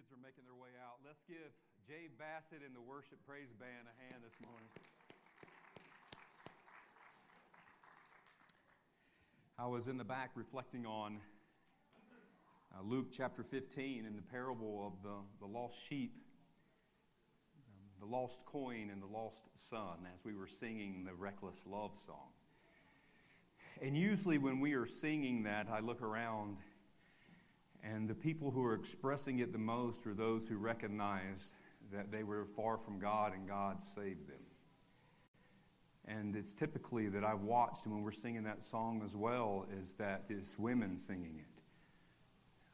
kids are making their way out. Let's give Jay Bassett and the worship praise band a hand this morning. I was in the back reflecting on uh, Luke chapter 15 in the parable of the, the lost sheep, um, the lost coin, and the lost son as we were singing the reckless love song. And usually, when we are singing that, I look around and the people who are expressing it the most are those who recognize that they were far from God and God saved them. And it's typically that I've watched, and when we're singing that song as well, is that it's women singing it.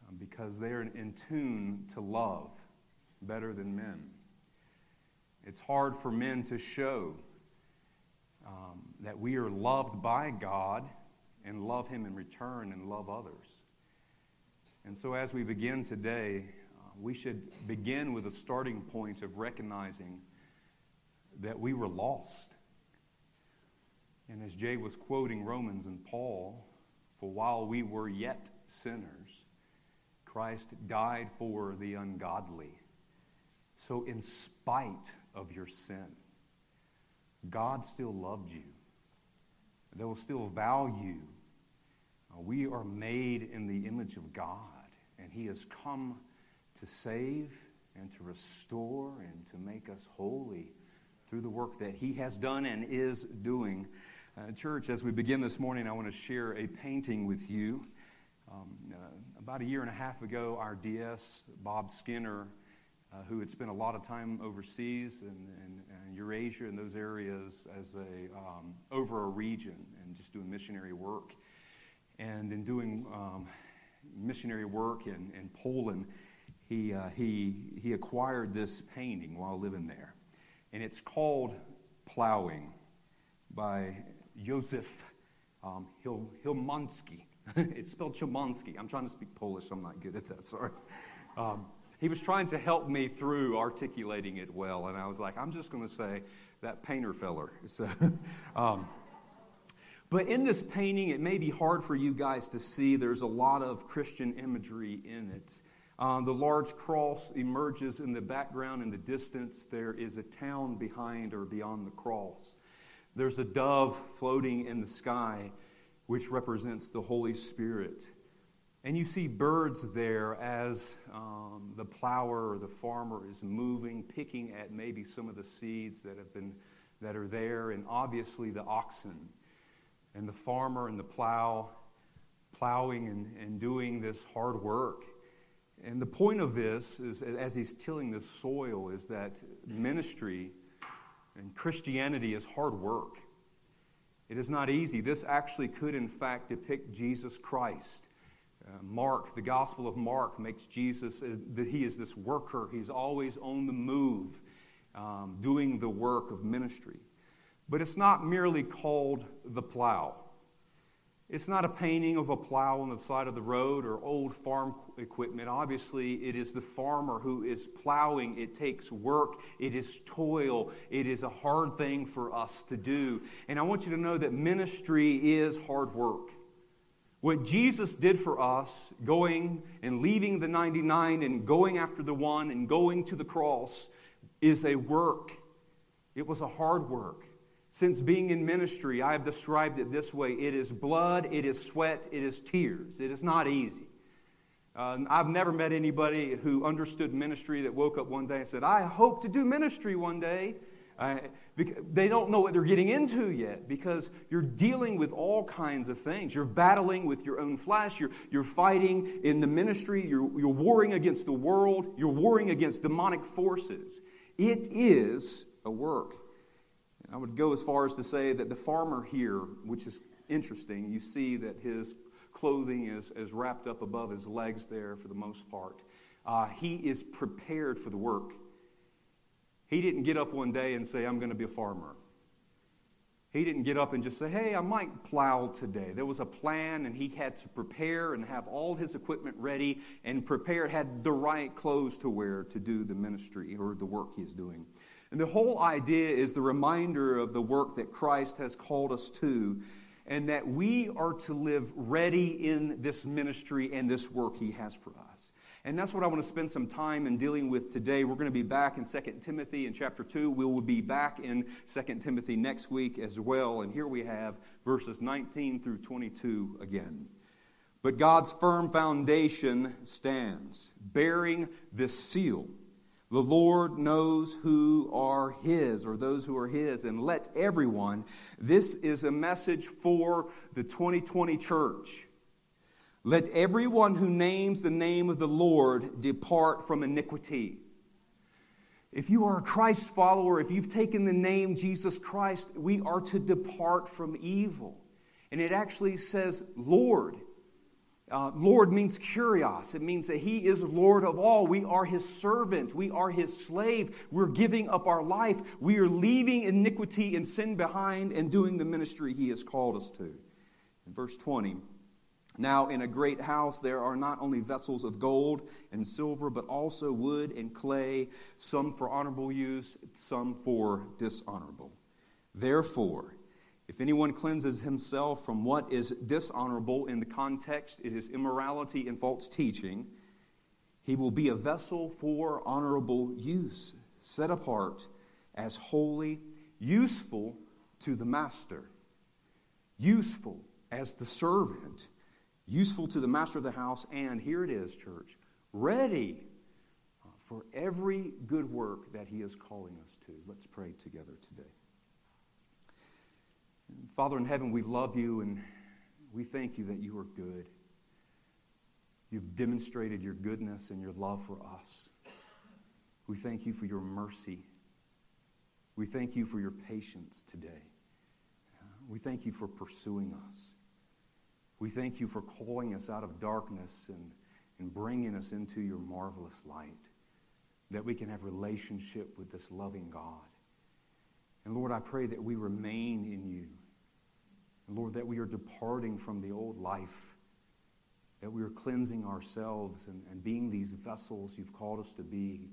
Um, because they're in tune to love better than men. It's hard for men to show um, that we are loved by God and love Him in return and love others. And so, as we begin today, uh, we should begin with a starting point of recognizing that we were lost. And as Jay was quoting Romans and Paul, for while we were yet sinners, Christ died for the ungodly. So, in spite of your sin, God still loved you. There will still value. Uh, we are made in the image of God and He has come to save and to restore and to make us holy through the work that He has done and is doing. Uh, church, as we begin this morning, I want to share a painting with you. Um, uh, about a year and a half ago, our DS, Bob Skinner, uh, who had spent a lot of time overseas and, and, Eurasia and those areas as a um, over a region and just doing missionary work, and in doing um, missionary work in, in Poland, he, uh, he, he acquired this painting while living there. And it's called Plowing by Josef um, Hil, it's spelled Chełmoński. I'm trying to speak Polish. I'm not good at that. Sorry. Um, he was trying to help me through articulating it well, and I was like, I'm just going to say that painter feller. So, um, but in this painting, it may be hard for you guys to see. There's a lot of Christian imagery in it. Um, the large cross emerges in the background in the distance. There is a town behind or beyond the cross. There's a dove floating in the sky, which represents the Holy Spirit. And you see birds there as um, the plower or the farmer is moving, picking at maybe some of the seeds that have been that are there, and obviously the oxen and the farmer and the plow, plowing and, and doing this hard work. And the point of this is, as he's tilling the soil, is that ministry and Christianity is hard work. It is not easy. This actually could, in fact, depict Jesus Christ. Uh, Mark, the Gospel of Mark, makes Jesus that he is this worker. He's always on the move, um, doing the work of ministry. But it's not merely called the plow. It's not a painting of a plow on the side of the road or old farm equipment. Obviously, it is the farmer who is plowing. It takes work, it is toil, it is a hard thing for us to do. And I want you to know that ministry is hard work. What Jesus did for us, going and leaving the 99 and going after the one and going to the cross, is a work. It was a hard work. Since being in ministry, I have described it this way it is blood, it is sweat, it is tears. It is not easy. Uh, I've never met anybody who understood ministry that woke up one day and said, I hope to do ministry one day. Uh, they don't know what they're getting into yet because you're dealing with all kinds of things. You're battling with your own flesh. You're, you're fighting in the ministry. You're, you're warring against the world. You're warring against demonic forces. It is a work. I would go as far as to say that the farmer here, which is interesting, you see that his clothing is, is wrapped up above his legs there for the most part. Uh, he is prepared for the work. He didn't get up one day and say, I'm going to be a farmer. He didn't get up and just say, Hey, I might plow today. There was a plan, and he had to prepare and have all his equipment ready and prepare, had the right clothes to wear to do the ministry or the work he is doing. And the whole idea is the reminder of the work that Christ has called us to, and that we are to live ready in this ministry and this work He has for us. And that's what I want to spend some time in dealing with today. We're going to be back in 2 Timothy in chapter 2. We will be back in 2 Timothy next week as well. And here we have verses 19 through 22 again. But God's firm foundation stands, bearing this seal. The Lord knows who are His, or those who are His, and let everyone. This is a message for the 2020 church. Let everyone who names the name of the Lord depart from iniquity. If you are a Christ follower, if you've taken the name Jesus Christ, we are to depart from evil. And it actually says Lord. Uh, Lord means kurios. It means that He is Lord of all. We are His servant. We are His slave. We're giving up our life. We are leaving iniquity and sin behind and doing the ministry He has called us to. In verse 20, now, in a great house, there are not only vessels of gold and silver, but also wood and clay, some for honorable use, some for dishonorable. Therefore, if anyone cleanses himself from what is dishonorable, in the context, it is immorality and false teaching, he will be a vessel for honorable use, set apart as holy, useful to the master, useful as the servant useful to the master of the house, and here it is, church, ready uh, for every good work that he is calling us to. Let's pray together today. Father in heaven, we love you and we thank you that you are good. You've demonstrated your goodness and your love for us. We thank you for your mercy. We thank you for your patience today. We thank you for pursuing us. We thank you for calling us out of darkness and, and bringing us into your marvelous light, that we can have relationship with this loving God. And Lord, I pray that we remain in you. Lord, that we are departing from the old life, that we are cleansing ourselves and, and being these vessels you've called us to be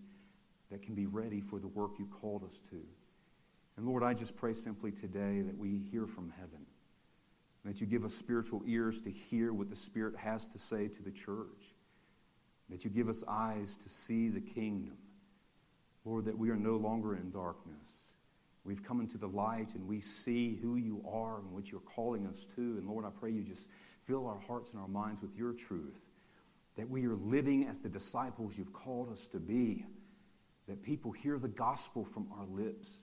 that can be ready for the work you called us to. And Lord, I just pray simply today that we hear from heaven that you give us spiritual ears to hear what the Spirit has to say to the church. That you give us eyes to see the kingdom. Lord, that we are no longer in darkness. We've come into the light and we see who you are and what you're calling us to. And Lord, I pray you just fill our hearts and our minds with your truth. That we are living as the disciples you've called us to be. That people hear the gospel from our lips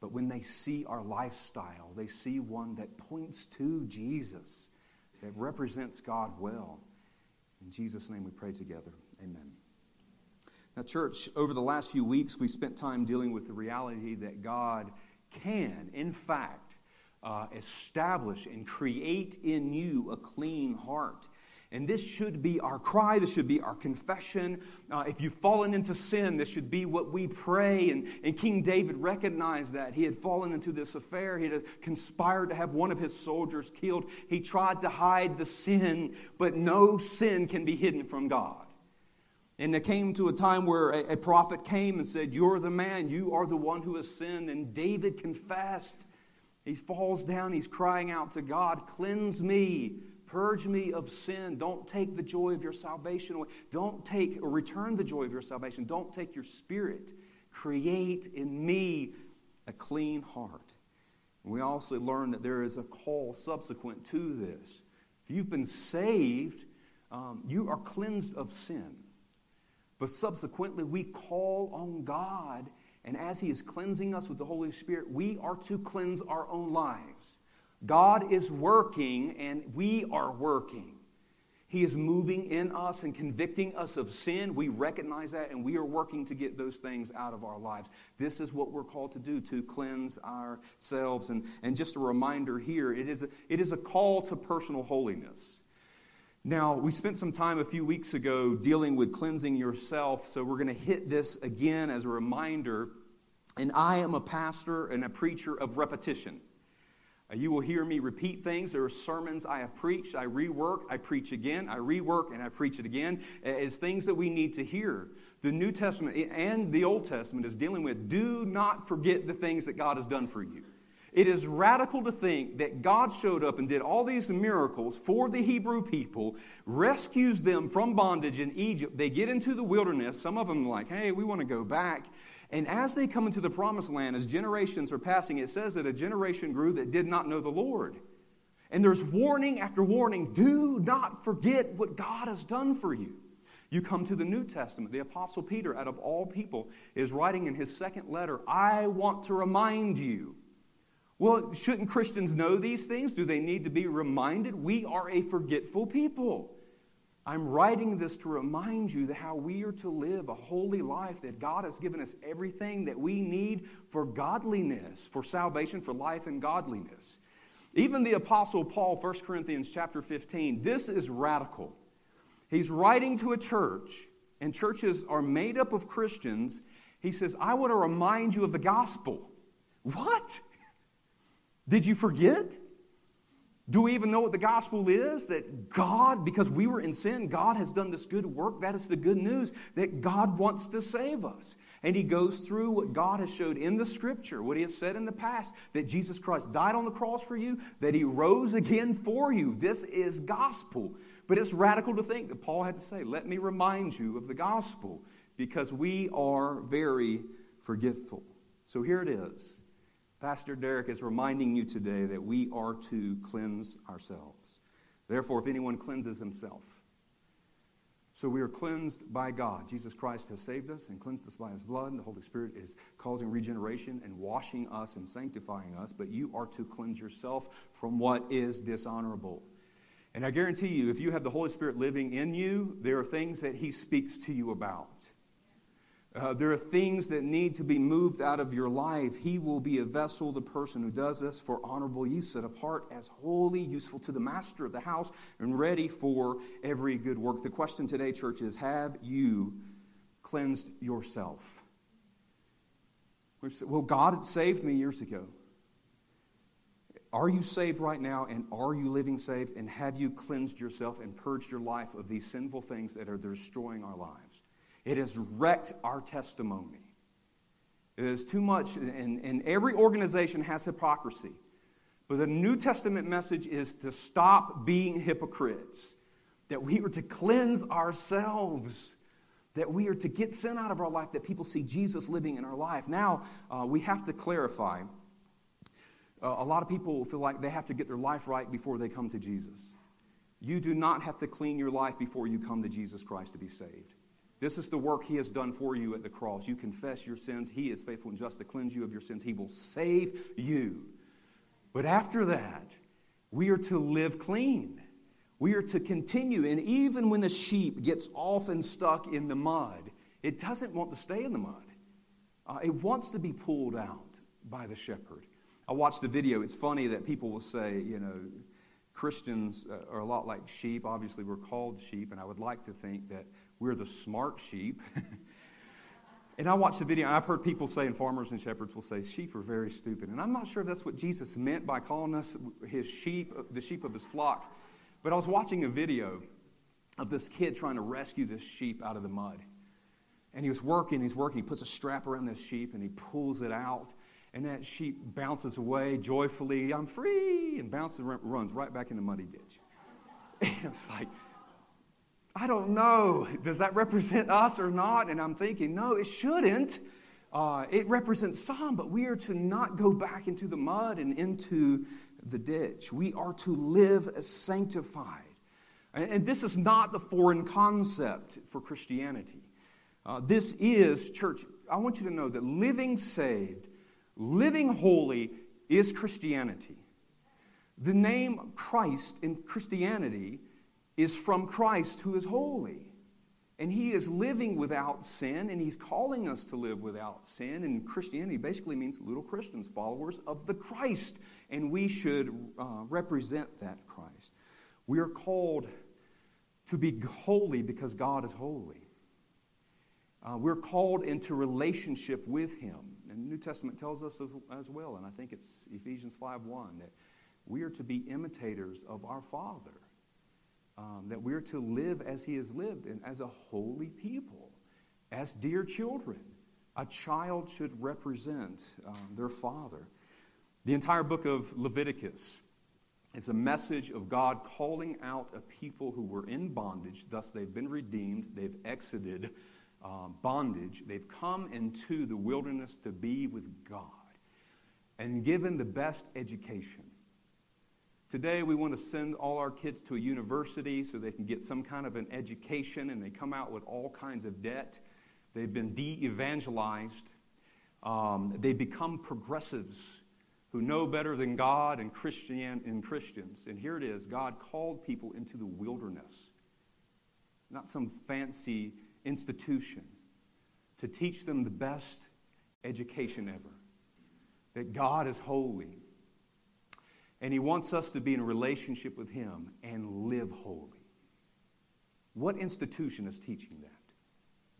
but when they see our lifestyle, they see one that points to Jesus, that represents God well. In Jesus' name we pray together. Amen. Now, church, over the last few weeks, we spent time dealing with the reality that God can, in fact, uh, establish and create in you a clean heart. And this should be our cry. This should be our confession. Uh, if you've fallen into sin, this should be what we pray. And, and King David recognized that. He had fallen into this affair. He had conspired to have one of his soldiers killed. He tried to hide the sin, but no sin can be hidden from God. And it came to a time where a, a prophet came and said, You're the man. You are the one who has sinned. And David confessed. He falls down. He's crying out to God, Cleanse me Purge me of sin. Don't take the joy of your salvation away. Don't take or return the joy of your salvation. Don't take your spirit. Create in me a clean heart. And we also learn that there is a call subsequent to this. If you've been saved, um, you are cleansed of sin. But subsequently, we call on God, and as He is cleansing us with the Holy Spirit, we are to cleanse our own lives. God is working and we are working. He is moving in us and convicting us of sin. We recognize that and we are working to get those things out of our lives. This is what we're called to do to cleanse ourselves. And, and just a reminder here it is a, it is a call to personal holiness. Now, we spent some time a few weeks ago dealing with cleansing yourself, so we're going to hit this again as a reminder. And I am a pastor and a preacher of repetition. Uh, you will hear me repeat things. There are sermons I have preached. I rework, I preach again, I rework, and I preach it again as things that we need to hear. The New Testament and the Old Testament is dealing with do not forget the things that God has done for you. It is radical to think that God showed up and did all these miracles for the Hebrew people, rescues them from bondage in Egypt. They get into the wilderness. Some of them are like, hey, we want to go back. And as they come into the promised land, as generations are passing, it says that a generation grew that did not know the Lord. And there's warning after warning do not forget what God has done for you. You come to the New Testament, the Apostle Peter, out of all people, is writing in his second letter, I want to remind you. Well, shouldn't Christians know these things? Do they need to be reminded? We are a forgetful people. I'm writing this to remind you that how we are to live a holy life, that God has given us everything that we need for godliness, for salvation, for life and godliness. Even the apostle Paul, 1 Corinthians chapter 15, this is radical. He's writing to a church, and churches are made up of Christians. He says, I want to remind you of the gospel. What? Did you forget? Do we even know what the gospel is? That God, because we were in sin, God has done this good work. That is the good news that God wants to save us. And he goes through what God has showed in the scripture, what he has said in the past, that Jesus Christ died on the cross for you, that he rose again for you. This is gospel. But it's radical to think that Paul had to say, Let me remind you of the gospel, because we are very forgetful. So here it is. Pastor Derek is reminding you today that we are to cleanse ourselves. Therefore, if anyone cleanses himself, so we are cleansed by God. Jesus Christ has saved us and cleansed us by his blood. The Holy Spirit is causing regeneration and washing us and sanctifying us. But you are to cleanse yourself from what is dishonorable. And I guarantee you, if you have the Holy Spirit living in you, there are things that he speaks to you about. Uh, there are things that need to be moved out of your life. He will be a vessel, the person who does this, for honorable use, set apart as holy, useful to the master of the house, and ready for every good work. The question today, church, is have you cleansed yourself? Well, God had saved me years ago. Are you saved right now, and are you living saved, and have you cleansed yourself and purged your life of these sinful things that are destroying our lives? It has wrecked our testimony. It is too much, and, and every organization has hypocrisy. But the New Testament message is to stop being hypocrites, that we are to cleanse ourselves, that we are to get sin out of our life, that people see Jesus living in our life. Now, uh, we have to clarify. Uh, a lot of people feel like they have to get their life right before they come to Jesus. You do not have to clean your life before you come to Jesus Christ to be saved. This is the work he has done for you at the cross. You confess your sins. He is faithful and just to cleanse you of your sins. He will save you. But after that, we are to live clean. We are to continue. And even when the sheep gets often stuck in the mud, it doesn't want to stay in the mud. Uh, it wants to be pulled out by the shepherd. I watched the video. It's funny that people will say, you know, Christians uh, are a lot like sheep. Obviously, we're called sheep, and I would like to think that we're the smart sheep. and I watched the video, I've heard people say, and farmers and shepherds will say, sheep are very stupid. And I'm not sure if that's what Jesus meant by calling us his sheep, the sheep of his flock. But I was watching a video of this kid trying to rescue this sheep out of the mud. And he was working, he's working, he puts a strap around this sheep and he pulls it out. And that sheep bounces away joyfully, I'm free, and bounces, runs right back in the muddy ditch. And it's like, I don't know. Does that represent us or not? And I'm thinking, no, it shouldn't. Uh, it represents some, but we are to not go back into the mud and into the ditch. We are to live as sanctified. And, and this is not the foreign concept for Christianity. Uh, this is, church, I want you to know that living saved, living holy is Christianity. The name Christ in Christianity is from Christ who is holy. And he is living without sin, and he's calling us to live without sin. And Christianity basically means little Christians, followers of the Christ. And we should uh, represent that Christ. We are called to be holy because God is holy. Uh, we're called into relationship with him. And the New Testament tells us as, as well, and I think it's Ephesians 5 1, that we are to be imitators of our Father um, that we're to live as he has lived and as a holy people, as dear children. A child should represent um, their father. The entire book of Leviticus. It's a message of God calling out a people who were in bondage. Thus, they've been redeemed. They've exited um, bondage. They've come into the wilderness to be with God and given the best education. Today, we want to send all our kids to a university so they can get some kind of an education, and they come out with all kinds of debt. They've been de evangelized. Um, they become progressives who know better than God and, Christian, and Christians. And here it is God called people into the wilderness, not some fancy institution, to teach them the best education ever that God is holy. And He wants us to be in relationship with Him and live holy. What institution is teaching that?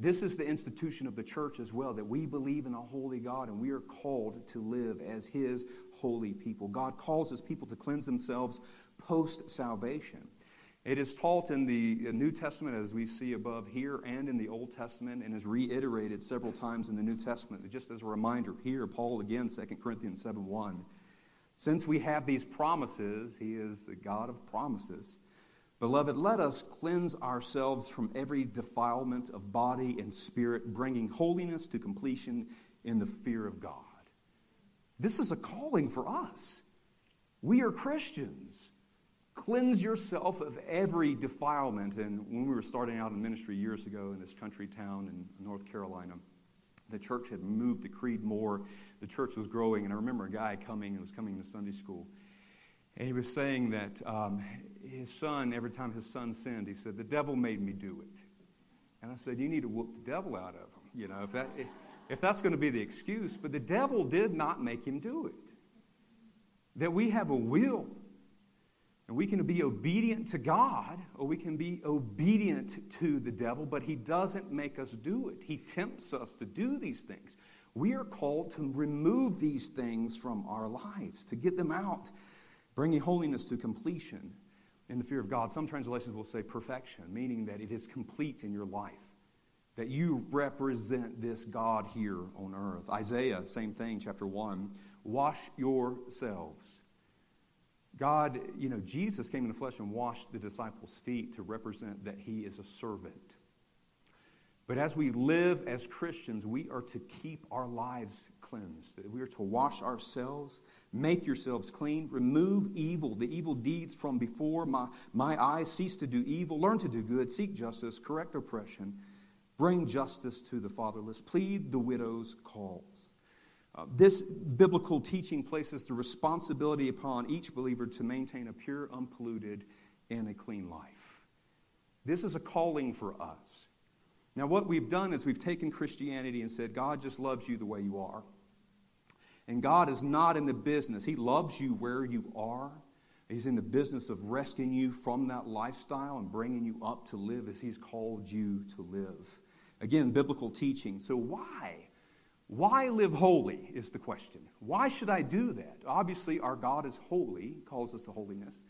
This is the institution of the church as well, that we believe in a holy God and we are called to live as His holy people. God calls His people to cleanse themselves post salvation. It is taught in the New Testament, as we see above here, and in the Old Testament, and is reiterated several times in the New Testament. Just as a reminder, here, Paul again, 2 Corinthians 7 1. Since we have these promises, He is the God of promises. Beloved, let us cleanse ourselves from every defilement of body and spirit, bringing holiness to completion in the fear of God. This is a calling for us. We are Christians. Cleanse yourself of every defilement. And when we were starting out in ministry years ago in this country town in North Carolina, the church had moved to more. The church was growing, and I remember a guy coming and was coming to Sunday school. And he was saying that um, his son, every time his son sinned, he said, The devil made me do it. And I said, You need to whoop the devil out of him. You know, if, that, if that's going to be the excuse. But the devil did not make him do it. That we have a will. And we can be obedient to God or we can be obedient to the devil, but he doesn't make us do it. He tempts us to do these things. We are called to remove these things from our lives, to get them out, bringing holiness to completion in the fear of God. Some translations will say perfection, meaning that it is complete in your life, that you represent this God here on earth. Isaiah, same thing, chapter 1. Wash yourselves. God, you know, Jesus came in the flesh and washed the disciples' feet to represent that he is a servant. But as we live as Christians, we are to keep our lives cleansed. We are to wash ourselves, make yourselves clean, remove evil, the evil deeds from before my, my eyes, cease to do evil, learn to do good, seek justice, correct oppression, bring justice to the fatherless, plead the widow's cause. This biblical teaching places the responsibility upon each believer to maintain a pure, unpolluted, and a clean life. This is a calling for us. Now, what we've done is we've taken Christianity and said, God just loves you the way you are. And God is not in the business, He loves you where you are. He's in the business of rescuing you from that lifestyle and bringing you up to live as He's called you to live. Again, biblical teaching. So, why? Why live holy is the question. Why should I do that? Obviously, our God is holy, calls us to holiness.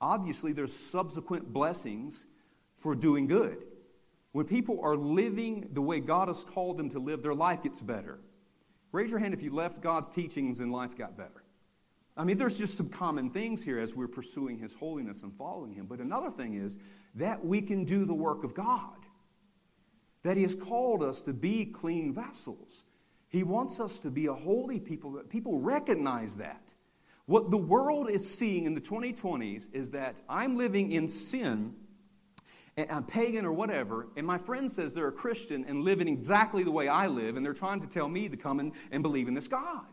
Obviously, there's subsequent blessings for doing good. When people are living the way God has called them to live, their life gets better. Raise your hand if you left God's teachings and life got better. I mean, there's just some common things here as we're pursuing His holiness and following Him. But another thing is that we can do the work of God, that He has called us to be clean vessels. He wants us to be a holy people, that people recognize that. What the world is seeing in the 2020s is that I'm living in sin and I'm pagan or whatever, and my friend says they're a Christian and living exactly the way I live, and they're trying to tell me to come and, and believe in this God.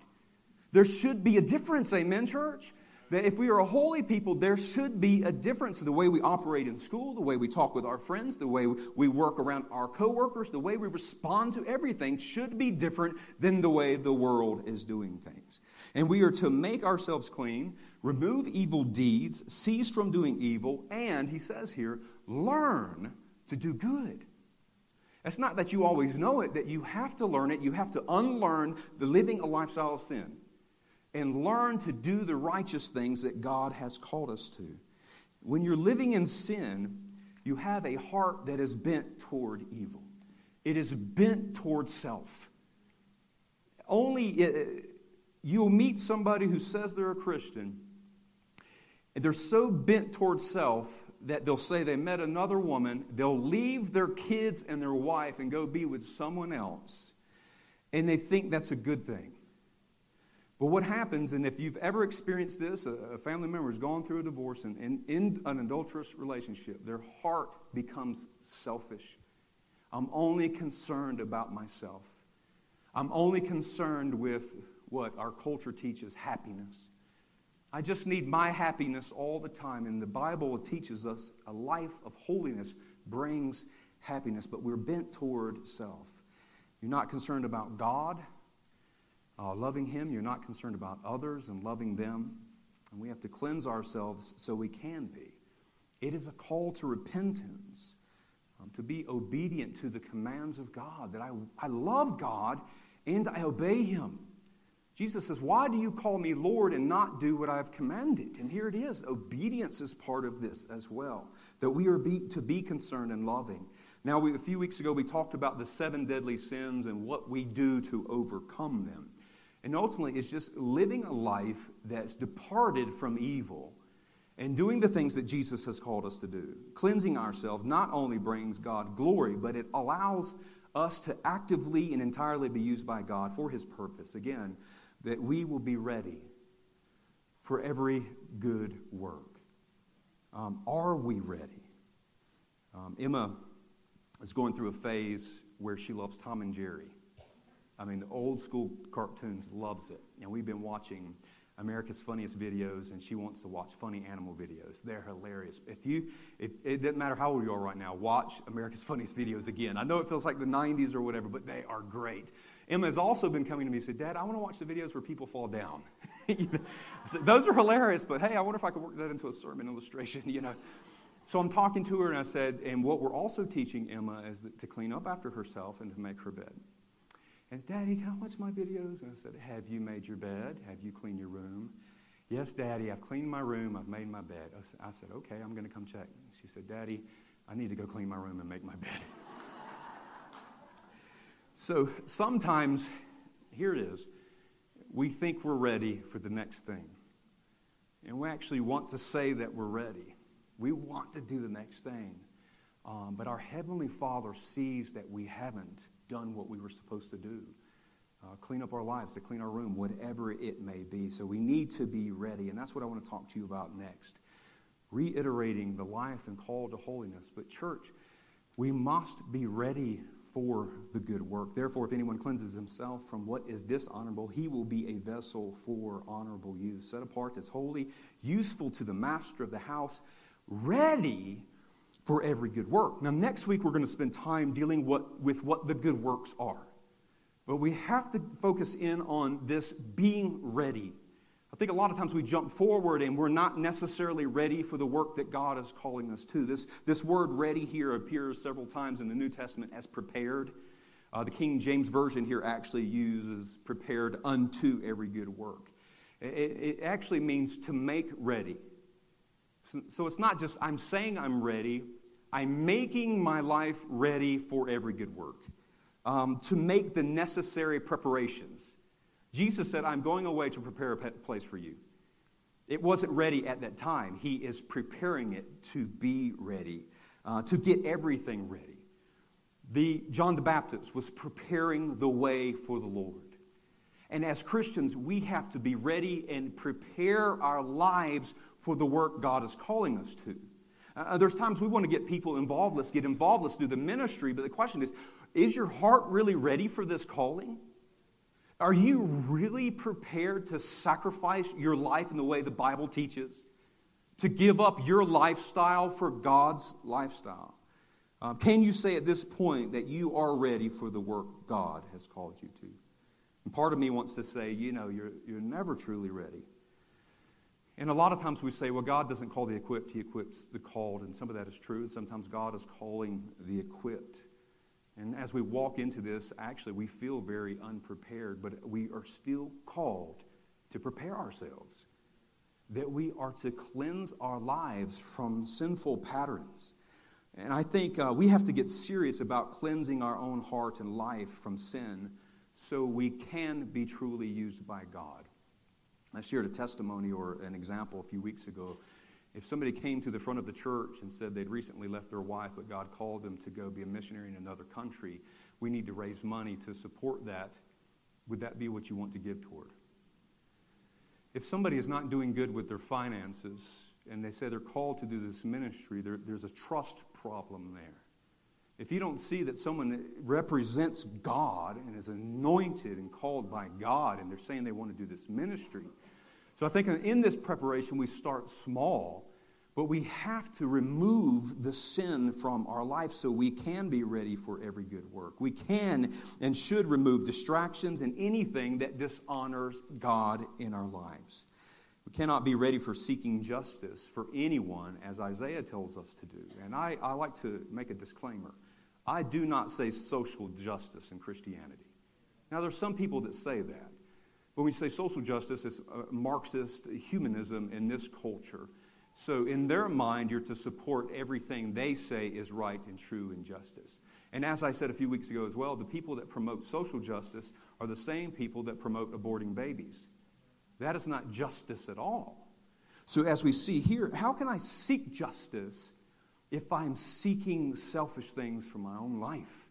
There should be a difference, amen, church? That if we are a holy people, there should be a difference in the way we operate in school, the way we talk with our friends, the way we work around our coworkers, the way we respond to everything should be different than the way the world is doing things. And we are to make ourselves clean, remove evil deeds, cease from doing evil, and, he says here, learn to do good. It's not that you always know it, that you have to learn it. You have to unlearn the living a lifestyle of sin and learn to do the righteous things that God has called us to. When you're living in sin, you have a heart that is bent toward evil, it is bent toward self. Only, uh, you'll meet somebody who says they're a Christian, and they're so bent toward self that they'll say they met another woman, they'll leave their kids and their wife and go be with someone else, and they think that's a good thing. But what happens, and if you've ever experienced this, a, family member has gone through a divorce and in an adulterous relationship, their heart becomes selfish. I'm only concerned about myself. I'm only concerned with what our culture teaches happiness. I just need my happiness all the time. And the Bible teaches us a life of holiness brings happiness, but we're bent toward self. You're not concerned about God, uh, loving Him. You're not concerned about others and loving them. And we have to cleanse ourselves so we can be. It is a call to repentance, um, to be obedient to the commands of God, that I, I love God and I obey Him. Jesus says, Why do you call me Lord and not do what I've commanded? And here it is. Obedience is part of this as well, that we are be, to be concerned and loving. Now, we, a few weeks ago, we talked about the seven deadly sins and what we do to overcome them. And ultimately, it's just living a life that's departed from evil and doing the things that Jesus has called us to do. Cleansing ourselves not only brings God glory, but it allows us to actively and entirely be used by God for His purpose. Again, that we will be ready for every good work. Um, are we ready? Um, Emma is going through a phase where she loves Tom and Jerry. I mean, the old school cartoons loves it. And we've been watching America's Funniest Videos, and she wants to watch funny animal videos. They're hilarious. If you, if, it doesn't matter how old you are right now, watch America's Funniest Videos again. I know it feels like the 90s or whatever, but they are great. Emma has also been coming to me and said, Dad, I want to watch the videos where people fall down. Those are hilarious, but hey, I wonder if I could work that into a sermon illustration, you know. So I'm talking to her and I said, and what we're also teaching Emma is to clean up after herself and to make her bed. And Daddy, can I watch my videos? And I said, Have you made your bed? Have you cleaned your room? Yes, Daddy, I've cleaned my room. I've made my bed. I said, Okay, I'm going to come check. She said, Daddy, I need to go clean my room and make my bed. So sometimes, here it is, we think we're ready for the next thing. And we actually want to say that we're ready. We want to do the next thing. Um, but our Heavenly Father sees that we haven't done what we were supposed to do. Uh, clean up our lives, to clean our room, whatever it may be. So we need to be ready. And that's what I want to talk to you about next. Reiterating the life and call to holiness. But, church, we must be ready for the good work. Therefore, if anyone cleanses himself from what is dishonorable, he will be a vessel for honorable use, set apart as holy, useful to the master of the house, ready for every good work. Now, next week, we're going to spend time dealing what, with what the good works are. But we have to focus in on this being ready I think a lot of times we jump forward and we're not necessarily ready for the work that God is calling us to. This, this word ready here appears several times in the New Testament as prepared. Uh, the King James Version here actually uses prepared unto every good work. It, it actually means to make ready. So, so it's not just I'm saying I'm ready, I'm making my life ready for every good work. Um, to make the necessary preparations. Jesus said, I'm going away to prepare a place for you. It wasn't ready at that time. He is preparing it to be ready, uh, to get everything ready. The, John the Baptist was preparing the way for the Lord. And as Christians, we have to be ready and prepare our lives for the work God is calling us to. Uh, there's times we want to get people involved. Let's get involved. Let's do the ministry. But the question is is your heart really ready for this calling? Are you really prepared to sacrifice your life in the way the Bible teaches? To give up your lifestyle for God's lifestyle? Um, can you say at this point that you are ready for the work God has called you to? And part of me wants to say, you know, you're, you're never truly ready. And a lot of times we say, well, God doesn't call the equipped, He equips the called. And some of that is true. Sometimes God is calling the equipped. And as we walk into this, actually, we feel very unprepared, but we are still called to prepare ourselves. That we are to cleanse our lives from sinful patterns. And I think uh, we have to get serious about cleansing our own heart and life from sin so we can be truly used by God. I shared a testimony or an example a few weeks ago. If somebody came to the front of the church and said they'd recently left their wife, but God called them to go be a missionary in another country, we need to raise money to support that. Would that be what you want to give toward? If somebody is not doing good with their finances and they say they're called to do this ministry, there, there's a trust problem there. If you don't see that someone represents God and is anointed and called by God, and they're saying they want to do this ministry, so I think in this preparation we start small, but we have to remove the sin from our life so we can be ready for every good work. We can and should remove distractions and anything that dishonors God in our lives. We cannot be ready for seeking justice for anyone, as Isaiah tells us to do. And I, I like to make a disclaimer. I do not say social justice in Christianity. Now, there's some people that say that. When we say social justice, it's uh, Marxist humanism in this culture. So, in their mind, you're to support everything they say is right and true and justice. And as I said a few weeks ago as well, the people that promote social justice are the same people that promote aborting babies. That is not justice at all. So, as we see here, how can I seek justice if I'm seeking selfish things for my own life?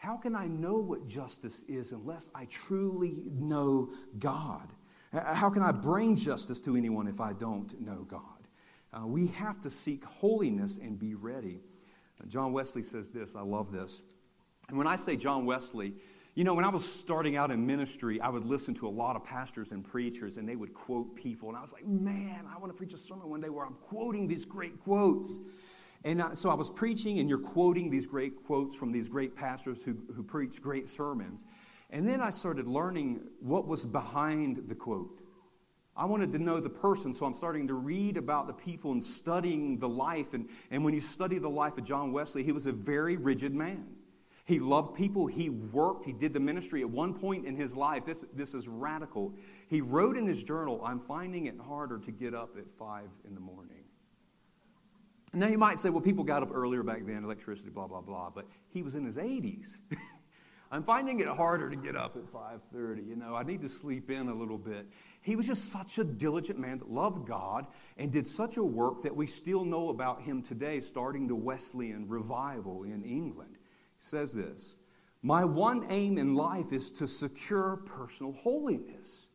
How can I know what justice is unless I truly know God? How can I bring justice to anyone if I don't know God? Uh, we have to seek holiness and be ready. Uh, John Wesley says this, I love this. And when I say John Wesley, you know, when I was starting out in ministry, I would listen to a lot of pastors and preachers, and they would quote people. And I was like, man, I want to preach a sermon one day where I'm quoting these great quotes. And uh, so I was preaching, and you're quoting these great quotes from these great pastors who, who preach great sermons. And then I started learning what was behind the quote. I wanted to know the person, so I'm starting to read about the people and studying the life. And, and when you study the life of John Wesley, he was a very rigid man. He loved people. He worked. He did the ministry. At one point in his life, this, this is radical. He wrote in his journal, I'm finding it harder to get up at 5 in the morning. Now you might say, well, people got up earlier back then, electricity, blah, blah, blah. But he was in his 80s. I'm finding it harder to get up at 5:30. You know, I need to sleep in a little bit. He was just such a diligent man that loved God and did such a work that we still know about him today, starting the Wesleyan revival in England. He says this My one aim in life is to secure personal holiness.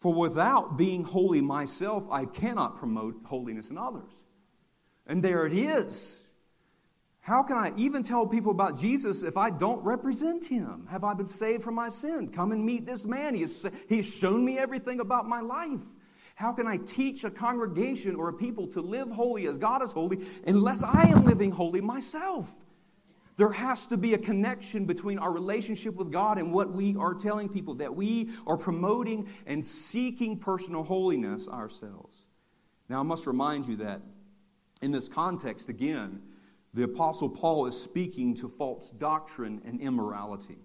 For without being holy myself, I cannot promote holiness in others. And there it is. How can I even tell people about Jesus if I don't represent him? Have I been saved from my sin? Come and meet this man. He has, he has shown me everything about my life. How can I teach a congregation or a people to live holy as God is holy unless I am living holy myself? There has to be a connection between our relationship with God and what we are telling people, that we are promoting and seeking personal holiness ourselves. Now, I must remind you that in this context, again, the Apostle Paul is speaking to false doctrine and immorality.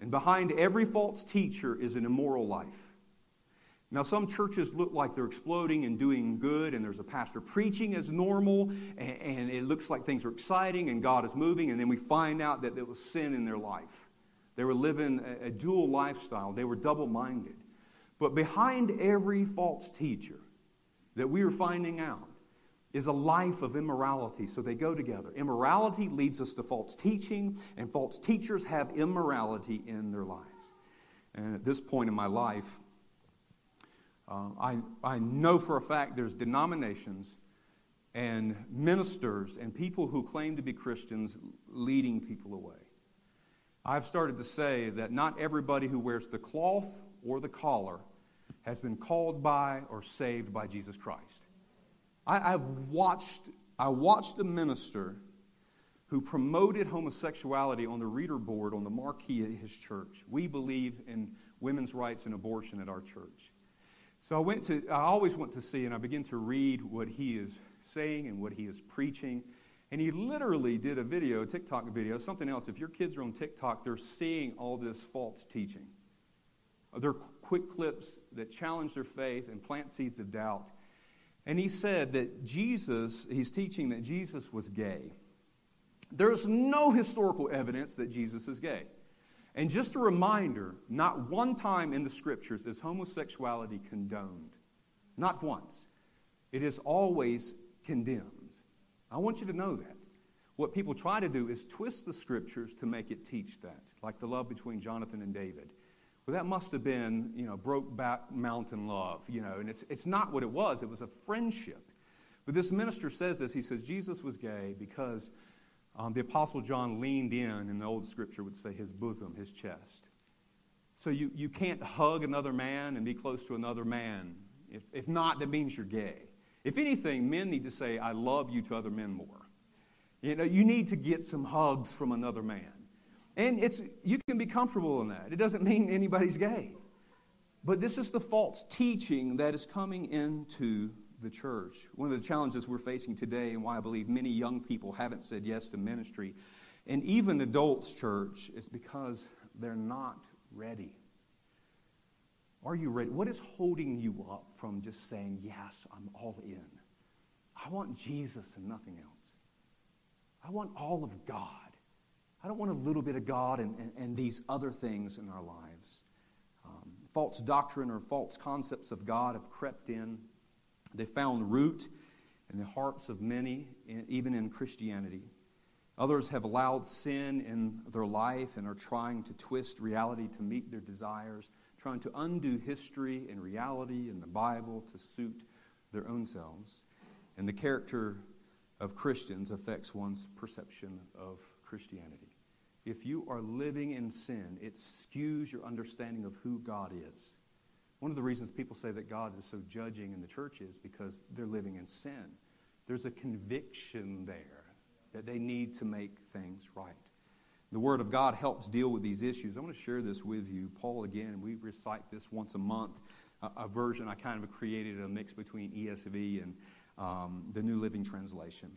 And behind every false teacher is an immoral life. Now, some churches look like they're exploding and doing good, and there's a pastor preaching as normal, and, and, it looks like things are exciting and God is moving, and then we find out that there was sin in their life. They were living a, a dual lifestyle, they were double minded. But behind every false teacher that we are finding out is a life of immorality. So they go together. Immorality leads us to false teaching, and false teachers have immorality in their lives. And at this point in my life, uh, I, I know for a fact there's denominations and ministers and people who claim to be Christians leading people away. I've started to say that not everybody who wears the cloth or the collar has been called by or saved by Jesus Christ. I, have watched, I watched a minister who promoted homosexuality on the reader board on the marquee at his church. We believe in women's rights and abortion at our church. So I went to, I always went to see, and I begin to read what he is saying and what he is preaching. And he literally did a video, a TikTok video, something else. If your kids are on TikTok, they're seeing all this false teaching. They're quick clips that challenge their faith and plant seeds of doubt. And he said that Jesus, he's teaching that Jesus was gay. There's no historical evidence that Jesus is gay. And just a reminder not one time in the scriptures is homosexuality condoned. Not once. It is always condemned. I want you to know that. What people try to do is twist the scriptures to make it teach that, like the love between Jonathan and David. Well, that must have been, you know, Brokeback Mountain love, you know, and it's, it's not what it was. It was a friendship. But this minister says this. He says Jesus was gay because um, the Apostle John leaned in, in the old scripture would say his bosom, his chest. So you, you can't hug another man and be close to another man. If, if not, that means you're gay. If anything, men need to say, I love you to other men more. You know, you need to get some hugs from another man. And it's, you can be comfortable in that. It doesn't mean anybody's gay. But this is the false teaching that is coming into the church. One of the challenges we're facing today, and why I believe many young people haven't said yes to ministry, and even adults, church, is because they're not ready. Are you ready? What is holding you up from just saying, Yes, I'm all in? I want Jesus and nothing else. I want all of God. I don't want a little bit of God and, and, and these other things in our lives. Um, false doctrine or false concepts of God have crept in. They found root in the hearts of many, even in Christianity. Others have allowed sin in their life and are trying to twist reality to meet their desires, trying to undo history and reality and the Bible to suit their own selves. And the character of Christians affects one's perception of Christianity. If you are living in sin, it skews your understanding of who God is. One of the reasons people say that God is so judging in the church is because they're living in sin. There's a conviction there that they need to make things right. The Word of God helps deal with these issues. I want to share this with you. Paul, again, we recite this once a month, a, a version I kind of created a mix between ESV and um, the New Living Translation.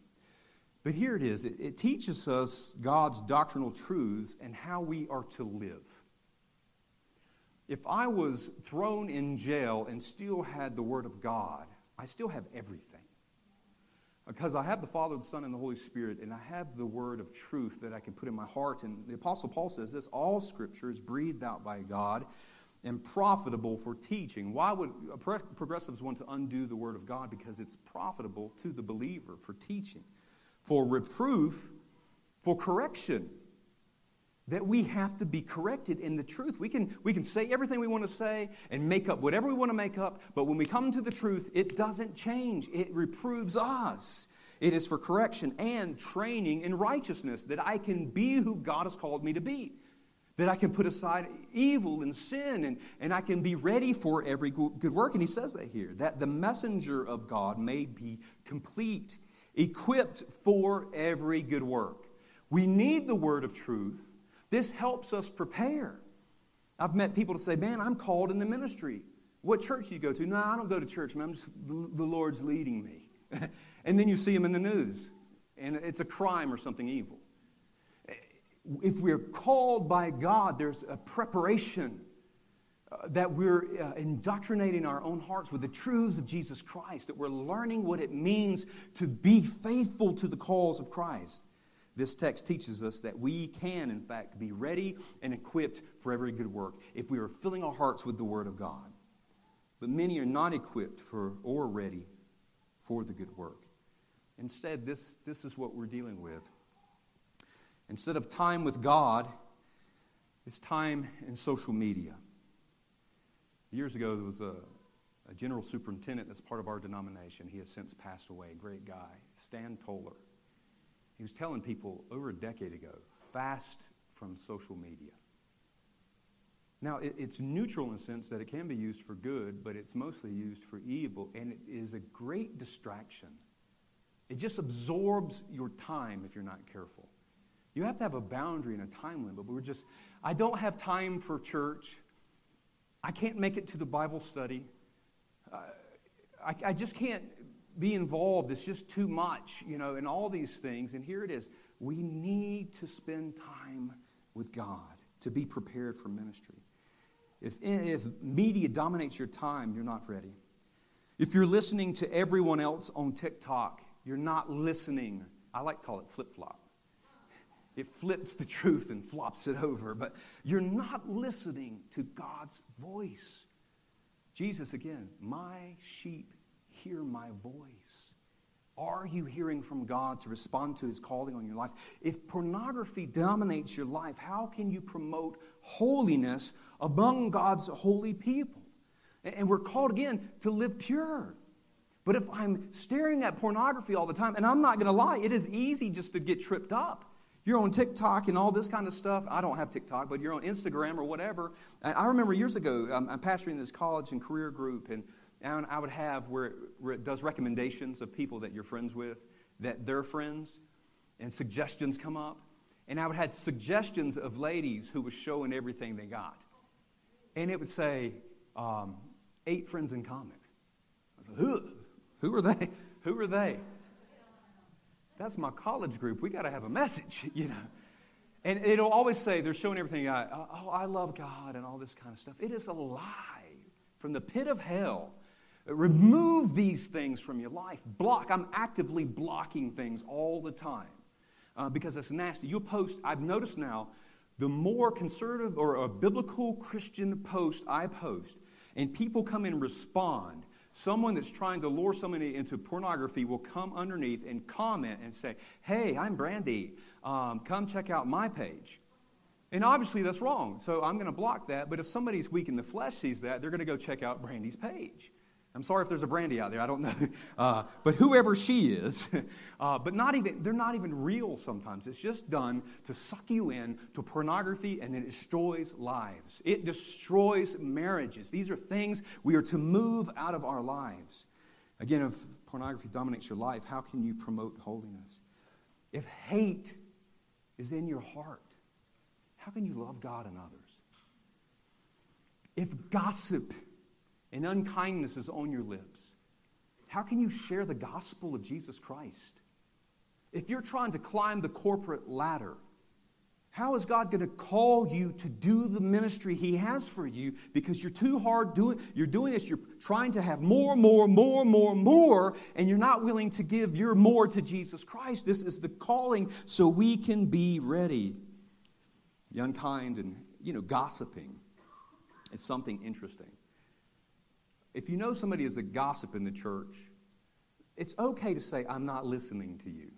But here it is it, it teaches us God's doctrinal truths and how we are to live. If I was thrown in jail and still had the Word of God, I still have everything. Because I have the Father, the Son, and the Holy Spirit, and I have the Word of truth that I can put in my heart. And the Apostle Paul says this all Scripture is breathed out by God and profitable for teaching. Why would progressives want to undo the Word of God? Because it's profitable to the believer for teaching, for reproof, for correction. That we have to be corrected in the truth. We can, we can say everything we want to say and make up whatever we want to make up, but when we come to the truth, it doesn't change. It reproves us. It is for correction and training in righteousness that I can be who God has called me to be that I can put aside evil and sin and, and I can be ready for every good work. And he says that here that the messenger of God may be complete, equipped for every good work. We need the word of truth. This helps us prepare. I've met people to say, Man, I'm called in the ministry. What church do you go to? No, I don't go to church, man. I'm just, the Lord's leading me. and then you see them in the news, and it's a crime or something evil if we're called by God, there's a preparation that we're uh, indoctrinating our own hearts with the truths of Jesus Christ, that we're learning what it means to be faithful to the calls of Christ. This text teaches us that we can, in fact, be ready and equipped for every good work if we are filling our hearts with the Word of God. But many are not equipped for or ready for the good work. Instead, this, this is what we're dealing with. Instead of time with God, it's time in social media. Years ago, there was a, a general superintendent that's part of our denomination. He has since passed away, great guy, Stan Toller. He was telling people over a decade ago fast from social media. Now, it, it's neutral in the sense that it can be used for good, but it's mostly used for evil, and it is a great distraction. It just absorbs your time if you're not careful. You have to have a boundary and a time limit. But we're just, I don't have time for church. I can't make it to the Bible study. Uh, I, I just can't be involved. It's just too much, you know, and all these things. And here it is. We need to spend time with God to be prepared for ministry. If, if media dominates your time, you're not ready. If you're listening to everyone else on TikTok, you're not listening. I like to call it flip flop. It flips the truth and flops it over, but you're not listening to God's voice. Jesus, again, my sheep hear my voice. Are you hearing from God to respond to his calling on your life? If pornography dominates your life, how can you promote holiness among God's holy people? And we're called again to live pure. But if I'm staring at pornography all the time, and I'm not going to lie, it is easy just to get tripped up. You're on TikTok and all this kind of stuff. I don't have TikTok, but you're on Instagram or whatever. I remember years ago, I'm, I'm pastoring this college and career group, and, and I would have where it, where it does recommendations of people that you're friends with, that they're friends, and suggestions come up. And I would have suggestions of ladies who was showing everything they got. And it would say, um, eight friends in common. I was like, who are they? Who are they? That's my college group. We got to have a message, you know. And it'll always say they're showing everything. I, oh, I love God and all this kind of stuff. It is a lie from the pit of hell. Remove these things from your life. Block. I'm actively blocking things all the time uh, because it's nasty. You'll post, I've noticed now, the more conservative or a biblical Christian post I post, and people come and respond, Someone that's trying to lure somebody into pornography will come underneath and comment and say, Hey, I'm Brandy. Um, come check out my page. And obviously that's wrong. So I'm going to block that. But if somebody's weak in the flesh sees that, they're going to go check out Brandy's page. I'm sorry if there's a Brandy out there. I don't know. Uh, but whoever she is, uh, but not even, they're not even real sometimes. It's just done to suck you in to pornography and it destroys lives. It destroys marriages. These are things we are to move out of our lives. Again, if pornography dominates your life, how can you promote holiness? If hate is in your heart, how can you love God and others? If gossip and unkindness is on your lips, how can you share the gospel of Jesus Christ? If you're trying to climb the corporate ladder, how is God going to call you to do the ministry He has for you because you're too hard doing you're doing this, you're trying to have more, more, more, more, more, and you're not willing to give your more to Jesus Christ. This is the calling so we can be ready. The unkind and you know, gossiping is something interesting. If you know somebody is a gossip in the church, it's okay to say, I'm not listening to you.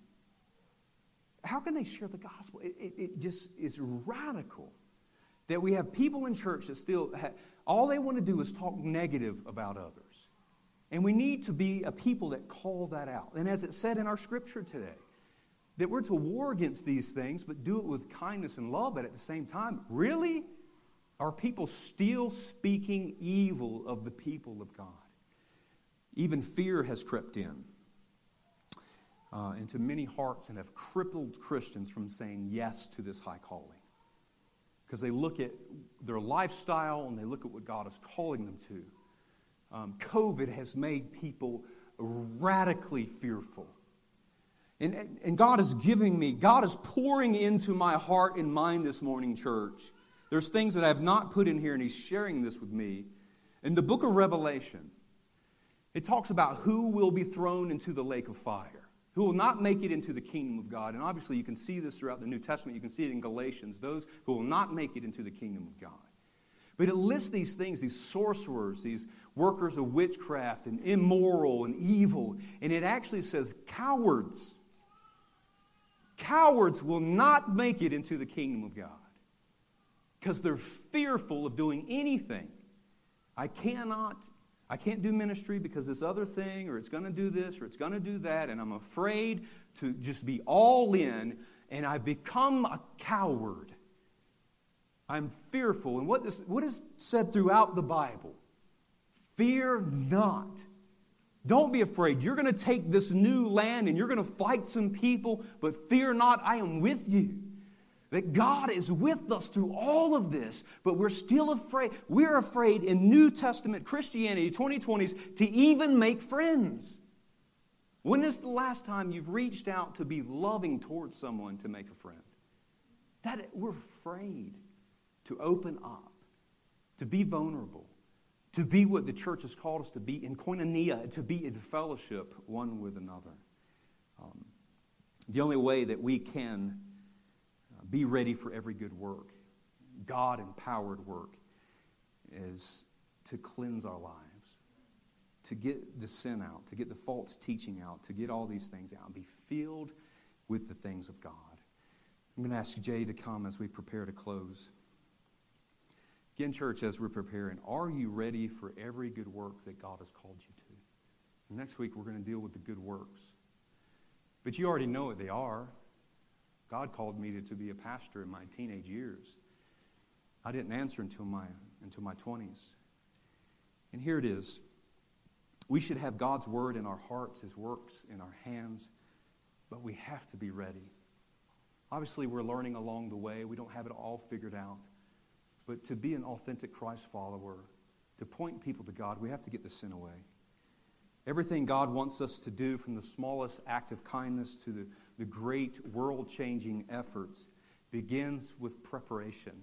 How can they share the gospel? It, it, it just is radical that we have people in church that still, have, all they want to do is talk negative about others. And we need to be a people that call that out. And as it said in our scripture today, that we're to war against these things, but do it with kindness and love, but at the same time, really? Are people still speaking evil of the people of God? Even fear has crept in uh, into many hearts and have crippled Christians from saying yes to this high calling. Because they look at their lifestyle and they look at what God is calling them to. Um, COVID has made people radically fearful. And, and God is giving me, God is pouring into my heart and mind this morning, church there's things that I have not put in here, and he's sharing this with me. In the book of Revelation, it talks about who will be thrown into the lake of fire, who will not make it into the kingdom of God. And obviously, you can see this throughout the New Testament. You can see it in Galatians, those who will not make it into the kingdom of God. But it lists these things, these sorcerers, these workers of witchcraft, and immoral and evil. And it actually says cowards. Cowards will not make it into the kingdom of God because they're fearful of doing anything. I cannot, I can't do ministry because this other thing, or it's going to do this, or it's going to do that, and I'm afraid to just be all in, and I've become a coward. I'm fearful. And what is, what is said throughout the Bible? Fear not. Don't be afraid. You're going to take this new land and you're going to fight some people, but fear not, I am with you. That God is with us through all of this, but we're still afraid. We're afraid in New Testament Christianity 2020s to even make friends. When is the last time you've reached out to be loving towards someone to make a friend? That we're afraid to open up, to be vulnerable, to be what the church has called us to be in koinonia, to be in fellowship one with another. Um, the only way that we can be ready for every good work. God empowered work is to cleanse our lives, to get the sin out, to get the false teaching out, to get all these things out, and be filled with the things of God. I'm going to ask Jay to come as we prepare to close. Again, church, as we're preparing, are you ready for every good work that God has called you to? Next week, we're going to deal with the good works. But you already know what they are. God called me to, to be a pastor in my teenage years. I didn't answer until my, until my 20s. And here it is. We should have God's word in our hearts, His works in our hands, but we have to be ready. Obviously, we're learning along the way. We don't have it all figured out. But to be an authentic Christ follower, to point people to God, we have to get the sin away. Everything God wants us to do, from the smallest act of kindness to the, the great world changing efforts, begins with preparation.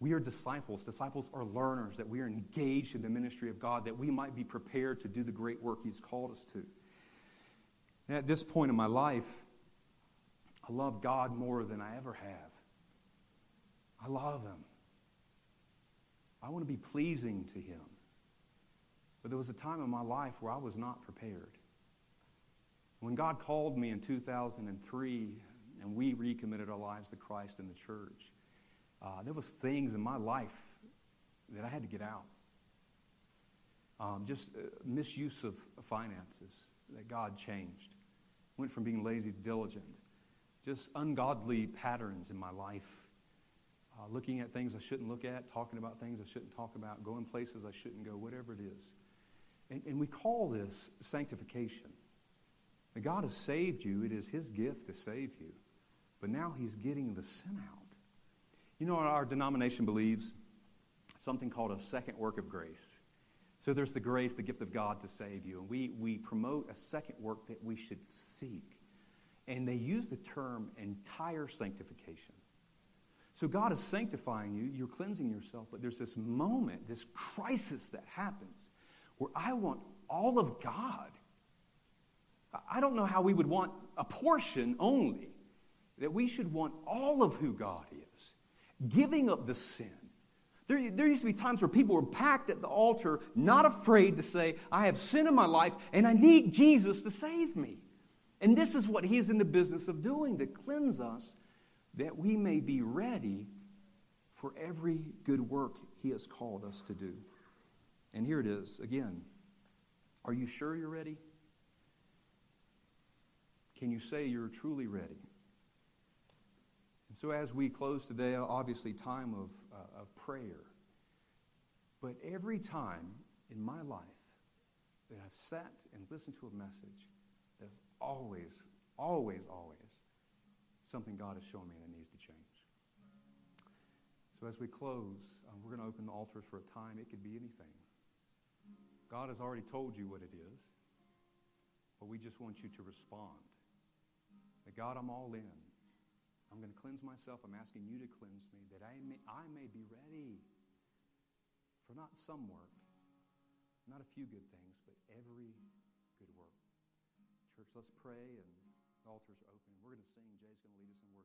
We are disciples. Disciples are learners, that we are engaged in the ministry of God, that we might be prepared to do the great work He's called us to. And at this point in my life, I love God more than I ever have. I love Him. I want to be pleasing to Him. But there was a time in my life where I was not prepared. When God called me in 2003 and we recommitted our lives to Christ and the church, uh, there was things in my life that I had to get out. Um, just uh, misuse of finances that God changed. Went from being lazy to diligent just ungodly patterns in my life. Uh, looking at things I shouldn't look at, talking about things I shouldn't talk about, going places I shouldn't go, whatever it is. And, and we call this sanctification. That God has saved you, it is His gift to save you. But now He's getting the sin out. You know, our denomination believes something called a second work of grace. So there's the grace, the gift of God to save you. And we, we promote a second work that we should seek. And they use the term entire sanctification. So God is sanctifying you, you're cleansing yourself, but there's this moment, this crisis that happens where I want all of God. I don't know how we would want a portion only, that we should want all of who God is, giving up the sin. There, there used to be times where people were packed at the altar, not afraid to say, I have sin in my life and I need Jesus to save me. And this is what he is in the business of doing to cleanse us that we may be ready for every good work he has called us to do. And here it is again. Are you sure you're ready? Can you say you're truly ready? And so, as we close today, obviously, time of, uh, of prayer. But every time in my life that I've sat and listened to a message, there's always, always, always something God has shown me that needs to change. So as we close, um, we're going to open the altars for a time. It could be anything. God has already told you what it is, but we just want you to respond. That God, I'm all in. I'm going to cleanse myself. I'm asking you to cleanse me that I may, I may be ready for not some work, not a few good things, but every good work. Church, let's pray, and the altar's are open. We're going to sing. Jay's going to lead us in worship.